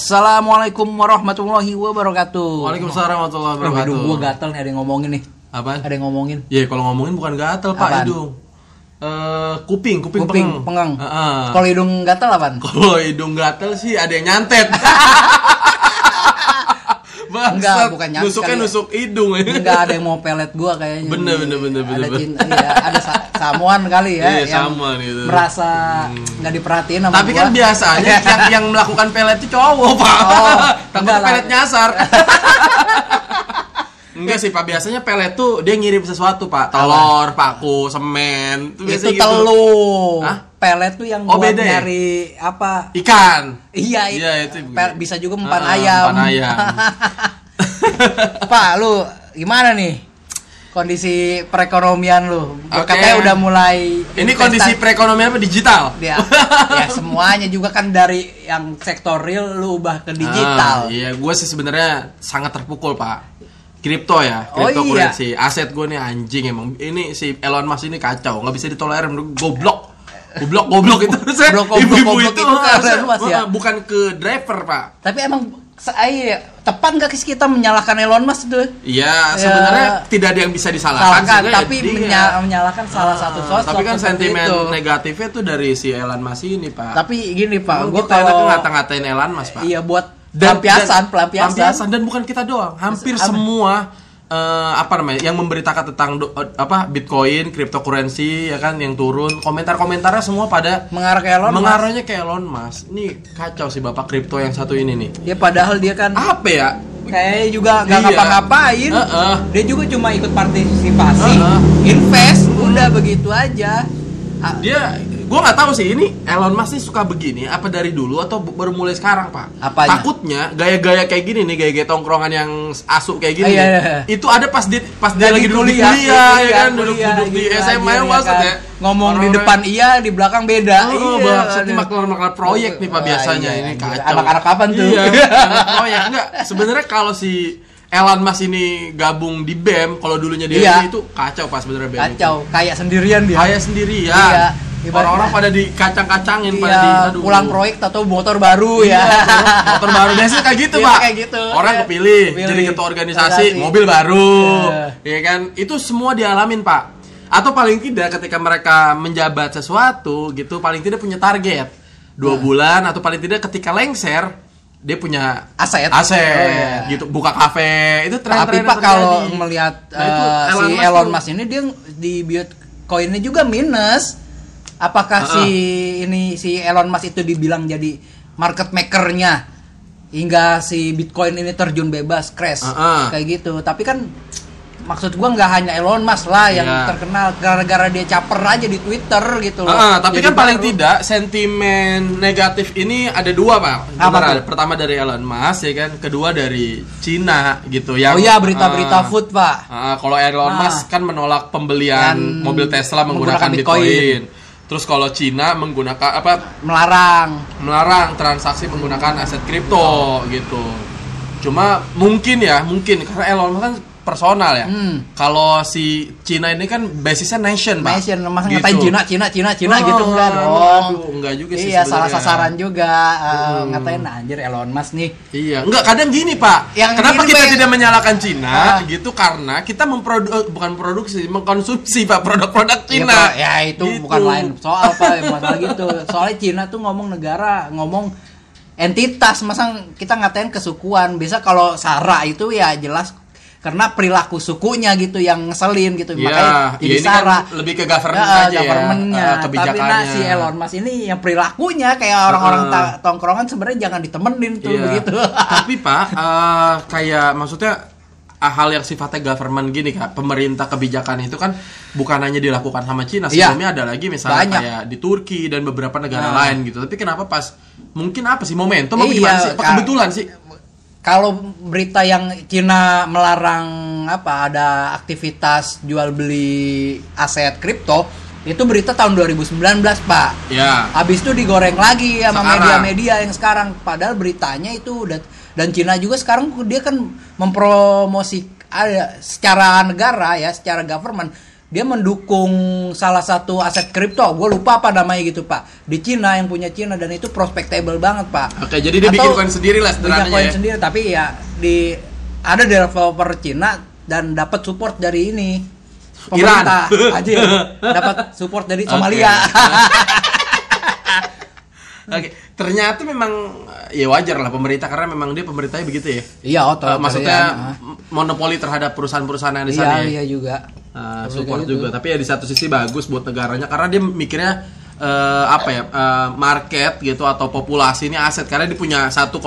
Assalamualaikum warahmatullahi wabarakatuh. Waalaikumsalam warahmatullahi Aduh, wabarakatuh. hidung gua gatel nih ada yang ngomongin nih. Apa? Ada yang ngomongin. Ya kalau ngomongin bukan gatel pak hidung. Eh kuping, kuping, Kuping pengeng. pengang. Heeh. Kalau hidung gatel apaan? Kalau hidung gatel sih ada yang nyantet. Bangsat. Enggak, bukan nyantet Nusuknya ya. nusuk hidung. Enggak ada yang mau pelet gua kayaknya. Bener, bener, bener, bener, Ada bener. cinta, iya, ada sa- samuan kali ya Iya, samuan gitu. merasa nggak diperhatiin sama Tapi gua. kan biasanya yang yang melakukan pelet itu cowok pak. Oh, Takut enggak lah. pelet nyasar. Enggak sih pak, biasanya pelet tuh dia ngirim sesuatu pak, telur, paku, semen, itu biasanya gitu. telur. Hah? Pelet tuh yang Oh, buat beda ya? nyari apa? Ikan. Iya, Iya, itu Pel- bisa juga empan Ah, ayam. empan ayam. Pak, lu gimana nih? Kondisi perekonomian lu. Oke. Katanya udah mulai Ini kondisi perekonomian apa digital? ya, ya semuanya juga kan dari yang sektor real lu ubah ke digital. Ah, iya, gue sih sebenarnya sangat terpukul pak. Kripto ya, Oh, cryptocurrency. Aset gue nih anjing emang. Ini si Elon Musk ini kacau, nggak bisa ditolerir. menurut. Goblok. Goblok, goblok itu. Goblok, goblok, goblok itu, itu Musk ya? ah, bukan ke driver pak. Tapi emang saya tepat nggak sih kita menyalahkan Elon Musk tuh? Iya, Ya. sebenarnya tidak ada yang bisa disalahkan. Salahkan, sebenarnya tapi dia. menya- menyalahkan salah satu sosok. Ah, Tapi kan sentimen itu. negatifnya tuh dari si Elon Musk ini pak. Tapi gini Pak, Emang gua kita enaknya kalau ngata-ngatain Elon Musk pak. iya buat pelampiasan, pelampiasan. pelampiasan dan bukan kita doang hampir semua eh, apa namanya yang memberitakan tentang do- eh, apa Bitcoin, cryptocurrency ya kan yang turun komentar-komentarnya semua pada mengarah ke Elon mengarahnya ke Elon Musk. Ini kacau sih bapak kripto yang satu ini nih. Ya padahal dia kan Apa ya? kayaknya juga nggak Iya. ngapa-ngapain. Heeh. Dia juga cuma ikut partisipasi, Heeh. invest, udah begitu aja. Ah, Dia gua nggak tahu sih ini Elon Musk nih suka begini apa dari dulu atau baru mulai sekarang pak? Apanya? Takutnya gaya-gaya kayak gini nih gaya-gaya tongkrongan yang asuk kayak gini Oh, iya, iya. itu ada pas dia pas dia Lagi duduk di kuliah, ya kan kuliah, duduk-duduk di SMA ya maksud kan. ya Ngomong di depan iya, di belakang beda. Oh, iya. aduh. maklar-maklar proyek nih pak Wah, biasanya iya, ini kacau. Anak-anak kapan tuh? Iya, anak proyek enggak. Sebenarnya kalau si Elon Musk ini gabung di BEM, kalau dulunya dia Iya. itu kacau pas sebenarnya BEM. itu. Kacau, kayak sendirian dia. Kayak sendirian. Iya. Orang-orang pada dikacang-kacangin pada di Iya, aduh. pulang proyek atau motor baru Iya, ya. motor baru biasanya kayak gitu, Iya, Pak. kayak gitu. Orang Iya. kepilih Kepilih. jadi ketua organisasi, Organisasi. mobil baru. Iya. Ya kan? Itu semua dialamin, Pak. Atau paling tidak ketika mereka menjabat sesuatu gitu, paling tidak punya target. Dua Nah. bulan atau paling tidak ketika lengser dia punya Aset. aset Oh, iya. gitu buka kafe itu tren Tapi Pak kalau melihat Nah, eh, Elon si Musk Elon Musk ini dia di Bitcoinnya juga minus. Apakah Ah. si ini si Elon Musk itu dibilang jadi market makernya hingga si Bitcoin ini terjun bebas crash ah. kayak gitu. Tapi kan maksud gua nggak hanya Elon Musk lah yang Iya. terkenal gara-gara dia caper aja di Twitter gitu loh. Ah, tapi Jadi kan paling baru. tidak sentimen negatif ini ada dua pak. Apa? Pertama dari Elon Musk ya kan, kedua dari Cina gitu yang. Oh iya berita-berita ah, food Pak. ah, kalau Elon Ah. Musk kan menolak pembelian Dan mobil Tesla menggunakan, menggunakan Bitcoin. Bitcoin. Terus kalau Cina menggunakan apa Melarang. melarang transaksi menggunakan aset kripto gitu. Cuma mungkin ya, mungkin karena Elon Musk kan personal ya. Hmm. Kalau si Cina ini kan basisnya nation, Pak. Nation, masa Gitu. ngatain Cina, Cina, Cina, Cina Oh, gitu enggak dong. aduh, enggak juga sih Iya, salah sasaran juga. eh, Ngatain anjir Elon Musk nih. Iya, enggak kadang gini Pak. Yang Kenapa gini, kita tidak menyalahkan Cina Ah. gitu karena kita memprodu eh, bukan produksi, mengkonsumsi Pak produk-produk Iya, Cina. Pak. ya itu Gitu. bukan lain soal Pak, masalah gitu. Soalnya Cina tuh ngomong negara, ngomong entitas, masa kita ngatain kesukuan. Biasa kalau sara itu ya jelas karena perilaku sukunya gitu yang ngeselin gitu Iya, makanya ya jadi ini sara kan lebih ke government Ya, aja ya, governmentnya. tapi kebijakannya. nah si Elon Musk ini yang perilakunya kayak orang-orang ta- tongkrongan sebenarnya jangan ditemenin tuh Iya. begitu Tapi Pak, eh, kayak maksudnya ah, hal yang sifatnya government gini kak, pemerintah kebijakan itu kan bukan hanya dilakukan sama Cina, Iya. sebelumnya ada lagi misalnya Banyak. kayak di Turki dan beberapa negara Nah. lain gitu. Tapi kenapa pas mungkin apa sih momentum apa Iya, gimana sih? Apa kebetulan sih? Kalau berita yang Cina melarang apa ada aktivitas jual beli aset kripto itu berita tahun 2019 pak. Ya. habis itu digoreng lagi sama media-media yang sekarang. Padahal beritanya itu udah dan Cina juga sekarang dia kan mempromosi ada secara negara ya secara government dia mendukung salah satu aset kripto. Gue lupa apa namanya gitu pak. Di Cina yang punya Cina dan itu prospectable banget pak. Oke, jadi dia bikin koin sendiri lah sederhananya koin ya. sendiri. Tapi ya di ada developer Cina dan dapat support dari ini. Iran. pemerintah. Aja dapat support dari. Somalia Oke, ternyata memang ya wajar lah pemerintah karena memang dia pemerintahnya begitu ya. iya otot maksudnya monopoli terhadap perusahaan-perusahaan yang di sana iya ya. iya juga Uh, support juga. gitu. Tapi ya di satu sisi bagus buat negaranya karena dia mikirnya eh, apa ya eh, market gitu atau populasi ini aset karena dia punya 1,7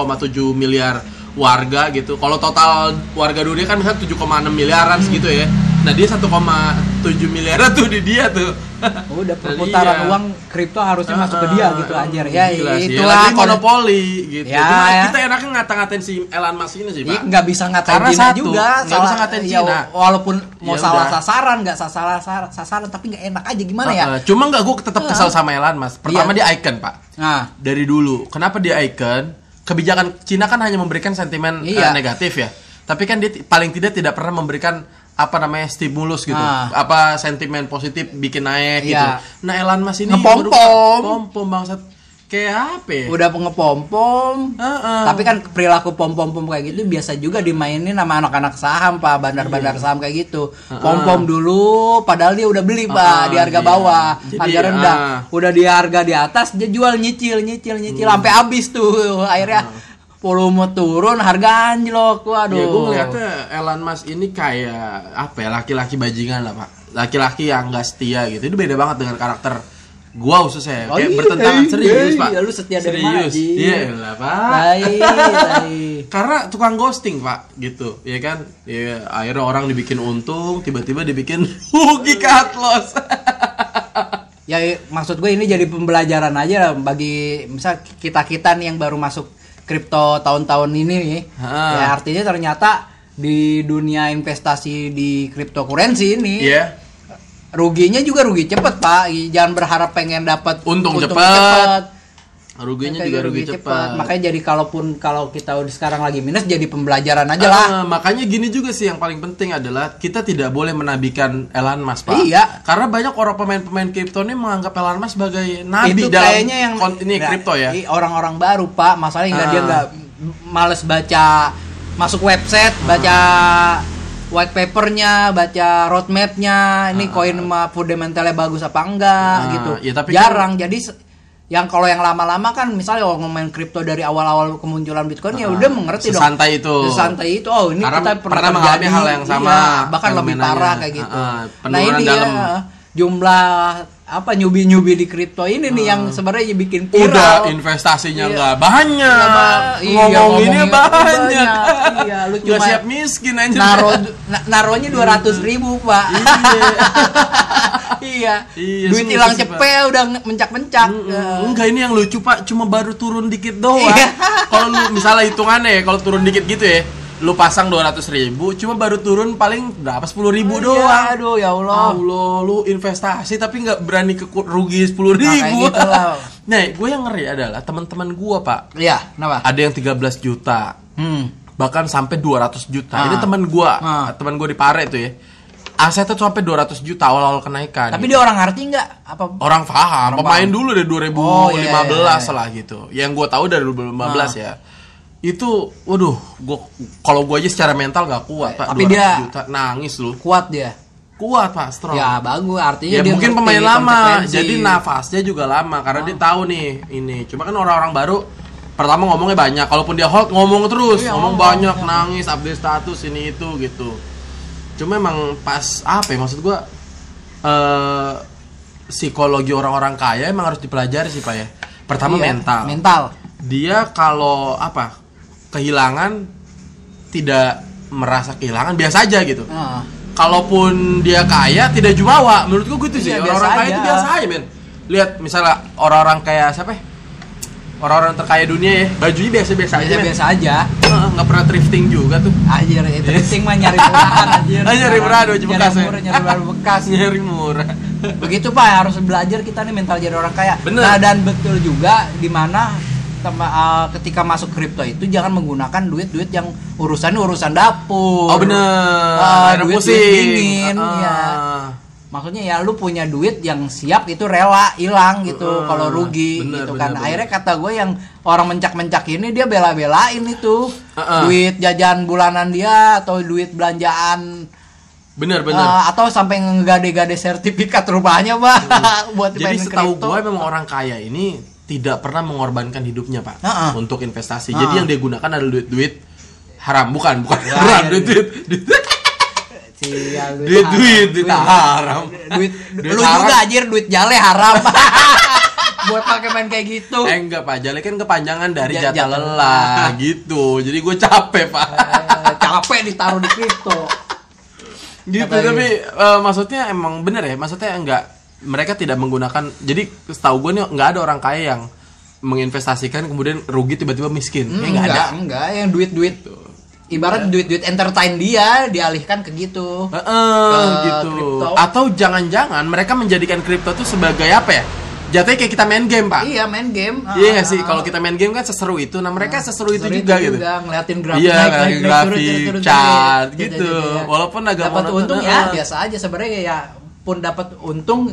miliar warga gitu. Kalau total warga dunia kan misalnya 7,6 miliaran Hmm. segitu ya. Nah dia 1,7 miliaran tuh di dia tuh. udah Nah, perputaran iya. uang kripto harusnya masuk ke dia gitu ah, anjir ya gila sih. itulah Lagi monopoli gitu. Ya, Cuma ya. kita enaknya ngata-ngatain si Elon Musk ini sih, Iya, Pak. nggak bisa ngatain Karena Cina satu, juga nggak bisa ngatain ya, Cina. walaupun mau Ya salah udah. sasaran nggak salah sasaran, sasaran tapi nggak enak aja gimana ya Uh-uh. Cuma nggak gue tetap kesel sama Elon Musk. Pertama Iya. dia icon, Pak. nah dari dulu. Kenapa dia icon? Kebijakan Cina kan hanya memberikan sentimen eh, Iya. negatif ya. Tapi kan dia paling tidak tidak pernah memberikan apa namanya stimulus gitu. Ah. Apa sentimen positif bikin naik Iya. gitu. Nah, Elon Musk ini Ngepompom. baru- Pompom bangsat. Kayak apa ya? udah ngepompom Heeh. tapi kan perilaku pom pom pom kayak gitu biasa juga dimainin sama anak-anak saham pak bandar-bandar Iya. saham kayak gitu pom pom dulu padahal dia udah beli pak Ah, di harga iya. bawah Jadi, harga rendah ah. udah di harga di atas dia jual nyicil nyicil nyicil Hmm. sampai habis tuh akhirnya volume turun harga anjlok waduh. Ya gue ngeliatnya Elon Musk ini kayak apa ya laki-laki bajingan lah pak. Laki-laki yang gak setia gitu. Itu beda banget dengan karakter gua khususnya. Oh, Kayak iya, bertentangan iya, serius iya, pak. Lu setia dari Serius? Iya lah pak. Karena tukang ghosting pak gitu. Ya kan? Ya, Akhirnya orang dibikin untung Tiba-tiba dibikin rugi cut loss ya maksud gue ini jadi pembelajaran aja lah bagi misal kita kita nih yang baru masuk kripto tahun-tahun ini nih Ha. ya artinya ternyata di dunia investasi di cryptocurrency ini Iya ruginya juga rugi cepet pak jangan berharap pengen dapat Untung cepet. cepet. Ruginya juga gitu, rugi cepet. cepat makanya jadi kalaupun kalau kita udah sekarang lagi minus jadi pembelajaran aja lah Ah, makanya gini juga sih yang paling penting adalah kita tidak boleh menabikan Elon Musk pak. Iya. Karena banyak orang pemain-pemain kripto ini menganggap Elon Musk sebagai nabi itu dalam kayaknya yang ini kripto ya. orang-orang baru pak masalahnya nggak Ah. dia nggak males baca masuk website baca white papernya baca roadmapnya ini koin sama fundamentalnya bagus apa enggak Ah, gitu ya, tapi kan- jarang jadi se- yang kalau yang lama-lama kan misalnya orang ngomongin kripto dari awal-awal kemunculan bitcoin ya udah mengerti dong Sesantai itu. sesantai itu oh ini Karena kita pernah, pernah mengalami hal yang sama Iya, bahkan lebih parah kayak gitu Ah, ah, nah ini dalam. ya jumlah apa nyubi-nyubi di kripto ini nih yang sebenarnya bikin viral. Udah investasinya Iya. nggak banyak, Nggak ba- iya, ngomonginnya ngomongnya banyak, banyak. Iya, lu cuma siap miskin aja. naro na- naronya dua ratus ribu pak iya Iya, duit susah hilang cepet udah nge- mencak-mencak Mm, Enggak ini yang lucu pak, cuma baru turun dikit doang. Iya. kalau misalnya hitungannya ya, kalau turun dikit gitu ya, lu pasang 200 ribu, cuma baru turun paling berapa 10 ribu Iya, doang. aduh ya Allah Allah, lu investasi tapi nggak berani ke rugi 10 Nah, kayak ribu. gitu nah, gue yang ngeri adalah teman-teman gue pak, iya kenapa ada yang 13 juta, hmm. bahkan sampai 200 juta. Ah. Ini teman gue, Ah. teman gue di Pare tuh ya. Asetnya tuh sampai 200 juta awal-awal kenaikan. tapi gitu. dia orang ngerti nggak apa Orang paham, Orang pemain paham. dulu dari 2015 Oh, iya, iya, iya. lah gitu. Yang gue tahu dari 2015 Ah. ya. Itu, waduh, gua kalau gue aja secara mental gak kuat pak. Tapi 200 dia- juta nangis lu. kuat dia Kuat pak, strong. ya bagus artinya Ya dia mungkin pemain lama, jadi nafasnya juga lama karena dia tahu nih ini. Cuma kan orang-orang baru pertama ngomongnya banyak, kalaupun dia hold ngomong terus, Iya, ngomong ngomong, banyak, iya. nangis, update status ini itu gitu. Cuma emang pas apa ya maksud gua eh psikologi orang-orang kaya emang harus dipelajari sih pak ya. Pertama Iya, mental. mental Dia kalau apa kehilangan tidak merasa kehilangan biasa aja gitu Heeh. kalaupun dia kaya tidak jumawa menurut gua gitu sih Iya, orang-orang biasa kaya itu aja. biasa aja men lihat misalnya orang-orang kayak siapa ya? orang-orang terkaya dunia ya bajunya biasa-biasa aja biasa-biasa aja Heeh, nggak pernah thrifting juga tuh Anjir, itu penting mah nyari murahan anjir. Ah, nyari murahan, baju bekas ya? Nyari murah, nyari baru bekas. nyari murah Begitu Pak, harus belajar kita nih mental jadi orang kaya. Bener. Nah, dan betul juga di mana tema- uh, ketika masuk kripto itu jangan menggunakan duit-duit yang urusan urusan dapur. oh bener Ah, Akhirnya duit- duit dingin, Ah. iya. maksudnya ya lu punya duit yang siap itu rela hilang gitu Heeh, kalau rugi bener, gitu bener, kan bener. akhirnya kata gue yang orang mencak-mencak ini dia bela-belain itu Heeh. duit jajan bulanan dia atau duit belanjaan bener bener eh, atau sampai ngegade-gade sertifikat rumahnya bah buat Jadi setahu gue memang orang kaya ini tidak pernah mengorbankan hidupnya pak Heeh. untuk investasi. Heeh. Jadi yang dia gunakan adalah duit duit haram bukan bukan Ya, haram ya, duit duit duit duit duit duit haram. duit, Duit lu haram. juga anjir duit jale haram buat pakai main kayak gitu Eh enggak pak, jale kan kepanjangan dari Ja- jatah jatah lelah gitu. Jadi gue capek pak. Eh, capek ditaruh di kripto gitu tapi eh, maksudnya emang bener ya maksudnya enggak mereka tidak menggunakan jadi setahu gue nih nggak ada orang kaya yang menginvestasikan kemudian rugi tiba-tiba miskin Hmm, ya nggak ada enggak, yang duit-duit ibarat duit-duit entertain dia dialihkan ke gitu. Heeh, Ke gitu kripto. atau jangan-jangan mereka menjadikan kripto itu sebagai apa ya jatuhnya kayak kita main game pak Iya, main game. Iya nggak Ah, sih ah, kalau kita main game kan seseru itu nah mereka seseru itu Sorry, juga gitu ngeliatin grafik Iya, naik, grafik, chart, gitu. ya. Walaupun agak dapat untung ah. ya biasa aja sebenarnya ya pun dapat untung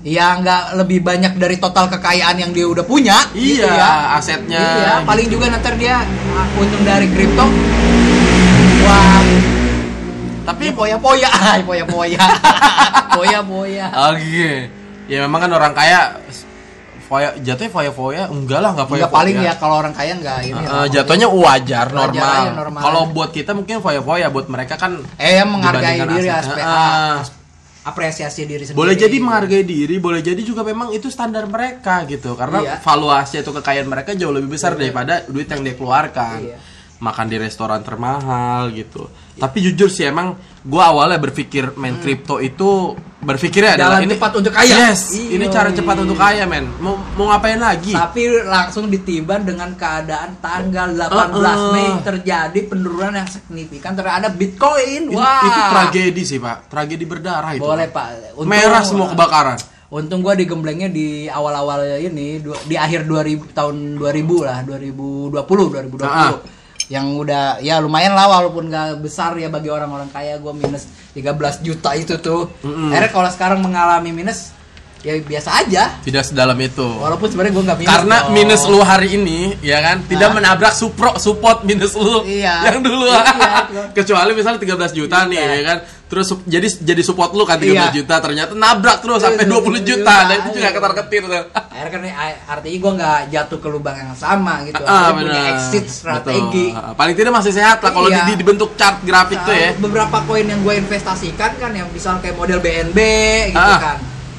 ya nggak lebih banyak dari total kekayaan yang dia udah punya Iya, gitu ya. asetnya, iya gitu. paling juga nanti dia ah, untung dari kripto wah tapi tapi poya-poya ay poya-poya poya-poya Oke. Ya memang kan orang kaya foya jatuhnya foya-foya enggak lah enggak foya-foya. Enggak paling ya kalau orang kaya enggak ini lah. jatuhnya wajar, normal. aja, normal. Kalau buat kita mungkin foya-foya, buat mereka kan eh menghargai diri aspek as- apresiasi diri sendiri boleh jadi menghargai diri, boleh jadi juga memang itu standar mereka gitu. Karena Iya. valuasi atau kekayaan mereka jauh lebih besar daripada duit yang dia keluarkan. Iya. Makan di restoran termahal gitu. Tapi jujur sih emang gua awalnya berpikir main kripto itu berpikirnya adalah. Jalan ini cepat untuk kaya. Yes, ini Iya. cara cepat untuk kaya, men. Mau mau ngapain lagi? tapi langsung ditiban dengan keadaan tanggal 18 Uh-uh. Mei terjadi penurunan yang signifikan terhadap Bitcoin. Ini- Wah. Itu tragedi sih, Pak. Tragedi berdarah itu. Boleh, Pak. Untung- Merah semua kebakaran. Untung gua digemblengnya di awal-awal ini di akhir 2000 tahun 2000 lah, 2020 2020. Ah. Yang udah ya lumayan lah walaupun gak besar ya bagi orang-orang kaya gua minus 13 juta itu tuh. Mm-mm. Akhirnya kalau sekarang mengalami minus ya biasa aja. Tidak sedalam itu. Walaupun sebenarnya gua nggak minus. Karena dong. minus lu hari ini, ya kan, tidak menabrak supro support minus lu Iya. yang dulu. Iya. Kecuali misalnya 13 juta nih, Iya. ya kan. Terus jadi jadi support lu kan 13 Iya. juta, ternyata nabrak terus sampai Iya, 20 juta. Nah, itu juga iya. ketar-ketir tuh. akhirnya kan eh, artinya gue nggak jatuh ke lubang yang sama gitu Ah, punya exit strategi Betul. Ah, Paling tidak masih sehat lah kalau Iya. di, dibentuk chart grafik tuh ya. Nah, beberapa koin yang gue investasikan kan yang misal kayak model BNB gitu Ah. kan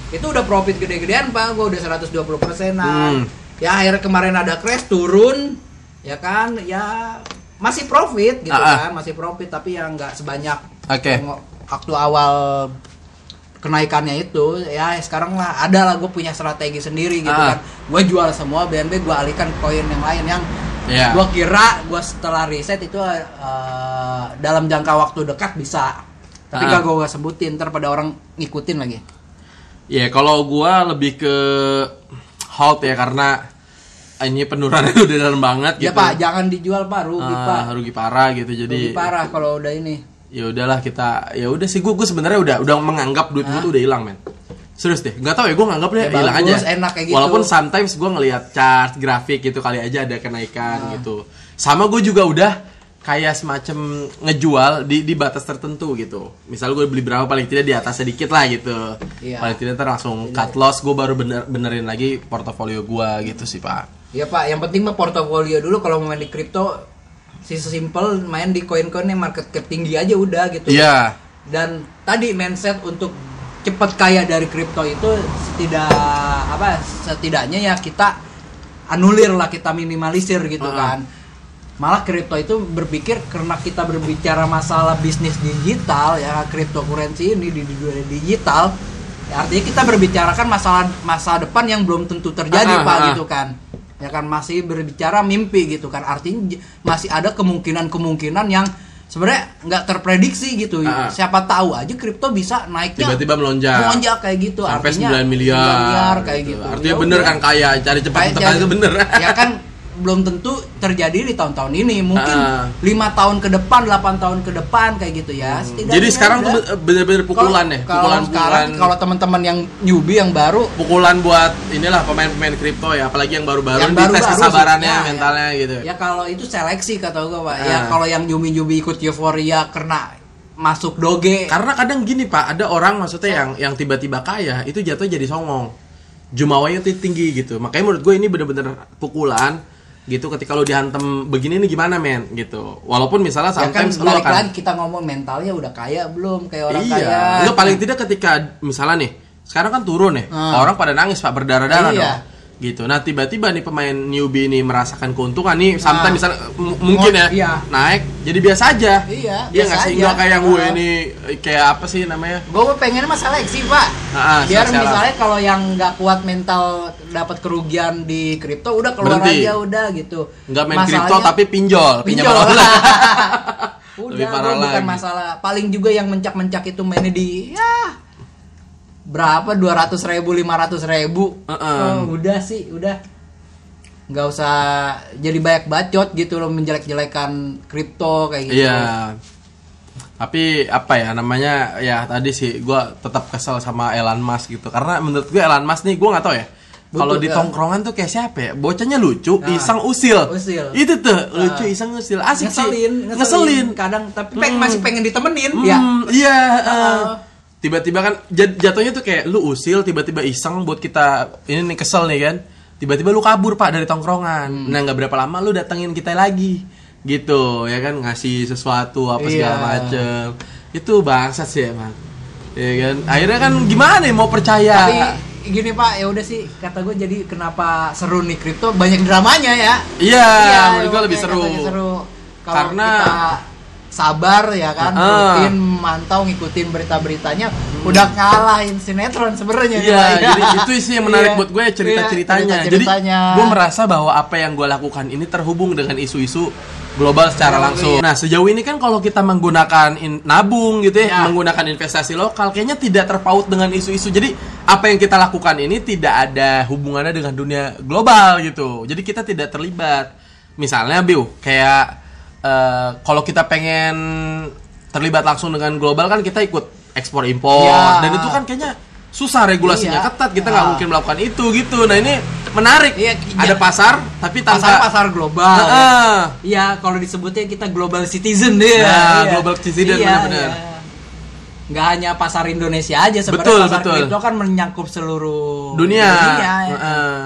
itu udah profit gede-gedean pak gue udah 120 Hmm. persenan ya akhirnya kemarin ada crash turun ya kan ya masih profit gitu ah. kan masih profit tapi ya nggak sebanyak yang waktu awal kenaikannya itu ya sekarang lah ada lah gue punya strategi sendiri gitu Ah. kan gue jual semua BNB gue alihkan koin yang lain yang Iya. gue kira gue setelah riset itu eh, dalam jangka waktu dekat bisa tapi Ah. gak gue sebutin ntar pada orang ngikutin lagi Ya kalau gua lebih ke hold ya karena ini penurunannya udah dalam banget ya gitu. pak jangan dijual pak. Rugi Ah, pak. rugi parah gitu jadi rugi parah kalau udah ini. Ya udahlah kita ya udah sih gua gua sebenarnya udah udah menganggap duit gua tuh udah hilang men. Serius deh nggak tahu ya gua nganggap dia Ya, hilang bagus, aja. enak kayak gitu. walaupun sometimes gua ngelihat chart grafik gitu kali aja ada kenaikan Ah. gitu. Sama gue juga udah kayak semacam ngejual di di batas tertentu gitu. Misal gue beli berapa paling tidak di atas sedikit lah gitu. Iya. paling tidak ntar langsung cut loss gue baru bener benerin lagi portofolio gua gitu sih pak. Ya pak. Yang penting mah portofolio dulu kalau mau main di kripto si simple main di koin-koin yang market cap tinggi aja udah gitu. Iya. Dan tadi mindset untuk cepat kaya dari kripto itu setidak apa setidaknya ya kita anulir lah kita minimalisir gitu Uh-uh. kan malah kripto itu berpikir karena kita berbicara masalah bisnis digital ya cryptocurrency ini di, dunia digital ya artinya kita berbicarakan masalah masa depan yang belum tentu terjadi Ah, pak ah, ah. gitu kan. Ya kan masih berbicara mimpi gitu kan. Artinya masih ada kemungkinan-kemungkinan yang sebenarnya nggak terprediksi gitu. Ah, ah. siapa tahu aja kripto bisa naiknya tiba-tiba melonjak. melonjak kayak gitu sampai artinya 9 miliar, miliar kayak gitu, artinya Ya bener kan kaya cari cepat jadi- itu bener. Ya kan belum tentu terjadi di tahun-tahun ini. Mungkin Ah. lima tahun ke depan, 8 tahun ke depan kayak gitu ya. Setidaknya Jadi sekarang tuh bener-bener pukulan Kalau- ya, Kalau pukulan sekarang kalau teman-teman yang newbie yang baru pukulan buat inilah pemain-pemain kripto ya, apalagi yang baru-baru yang ini tes baru-baru kesabarannya, sih, ya, mentalnya ya. gitu. Ya kalau itu seleksi kata gue pak. Ya Ah. kalau yang nyumi-nyumi ikut euforia karena masuk doge. Karena kadang gini pak, ada orang maksudnya yang yang tiba-tiba kaya itu jatuh jadi songong, jumawanya tinggi gitu. Makanya menurut gue ini bener-bener pukulan gitu. Ketika lu dihantem begini nih gimana men gitu. Walaupun misalnya Ya kan balik akan lagi kita ngomong mentalnya udah kaya belum kayak orang iya. kaya. Enggak paling tidak ketika misalnya nih sekarang kan turun ya, Hmm. orang pada nangis pak berdarah-darah Iya. dong. Gitu. Nah tiba-tiba nih pemain newbie ini merasakan keuntungan nih, Nah. sometimes misalnya m- mungkin ya Iya. naik jadi biasa aja. Iya, Dia biasa nggak sih nggak kayak gue ini kayak apa sih namanya? Gue pengen mah seleksi pak. Ah, Biar alam. misalnya kalau yang nggak kuat mental dapat kerugian di kripto udah keluar Berhenti. aja udah gitu. Nggak main Masalahnya- kripto tapi pinjol, pinjam pinjol. online. udah Lebih parah bukan lagi. masalah. Paling juga yang mencak-mencak itu mainnya di ya berapa 200 ribu 500 ribu Uh-uh. Oh, udah sih udah nggak usah jadi banyak bacot gitu loh menjelek-jelekan kripto kayak gitu Iya. Tapi apa ya namanya ya tadi sih gua tetap kesel sama Elon Musk gitu karena menurut gue Elon Musk nih gua nggak tahu ya. Kalau di tongkrongan tuh kayak siapa ya? Bocahnya lucu, Nah. iseng usil. Usil. Itu tuh lucu, Nah. iseng usil. Asik ngeselin, sih. ngeselin Ngeselin. kadang tapi peng- Hmm. masih pengen ditemenin Hmm, ya Iya. uh. Uh. Tiba-tiba kan jat- jatuhnya tuh kayak lu usil, tiba-tiba iseng buat kita ini nih kesel nih kan. Tiba-tiba lu kabur pak dari tongkrongan. Hmm. Nah nggak berapa lama lu datengin kita lagi, gitu ya kan ngasih sesuatu apa segala Iya. macem. Itu bangsat sih emang. Ya kan. Akhirnya kan gimana ya mau percaya? tapi gini pak ya udah sih kata gue jadi kenapa seru nih kripto banyak dramanya ya Iya, menurut gua lebih seru. seru Karena- kita sabar ya kan Ah. rutin mantau ngikutin berita-beritanya udah ngalahin sinetron sebenarnya Iya, Pak. jadi itu sih yang menarik Iya. buat gue cerita-ceritanya. Iya, Jadi cerita-ceritanya. gue merasa bahwa apa yang gue lakukan ini terhubung dengan isu-isu global secara Iya, langsung. iya. Nah, sejauh ini kan kalau kita menggunakan in- nabung gitu ya, Iya. menggunakan investasi lokal, kayaknya tidak terpaut dengan isu-isu. Jadi apa yang kita lakukan ini tidak ada hubungannya dengan dunia global gitu. Jadi kita tidak terlibat. Misalnya, Biu, kayak eh, kalau kita pengen terlibat langsung dengan global kan kita ikut ekspor impor Iya. dan itu kan kayaknya susah regulasinya Iya. ketat kita Ah. nggak mungkin melakukan itu gitu nah ini menarik Iya, ada iya. pasar tapi tanpa pasar pasar global ya. Ah, Iya, kalau disebutnya kita global citizen deh. Nah, global citizen, benar-benar. Nggak hanya pasar Indonesia aja sebenarnya Betul, pasar betul. kripto kan menyangkup seluruh dunia, dunia ya. Heeh.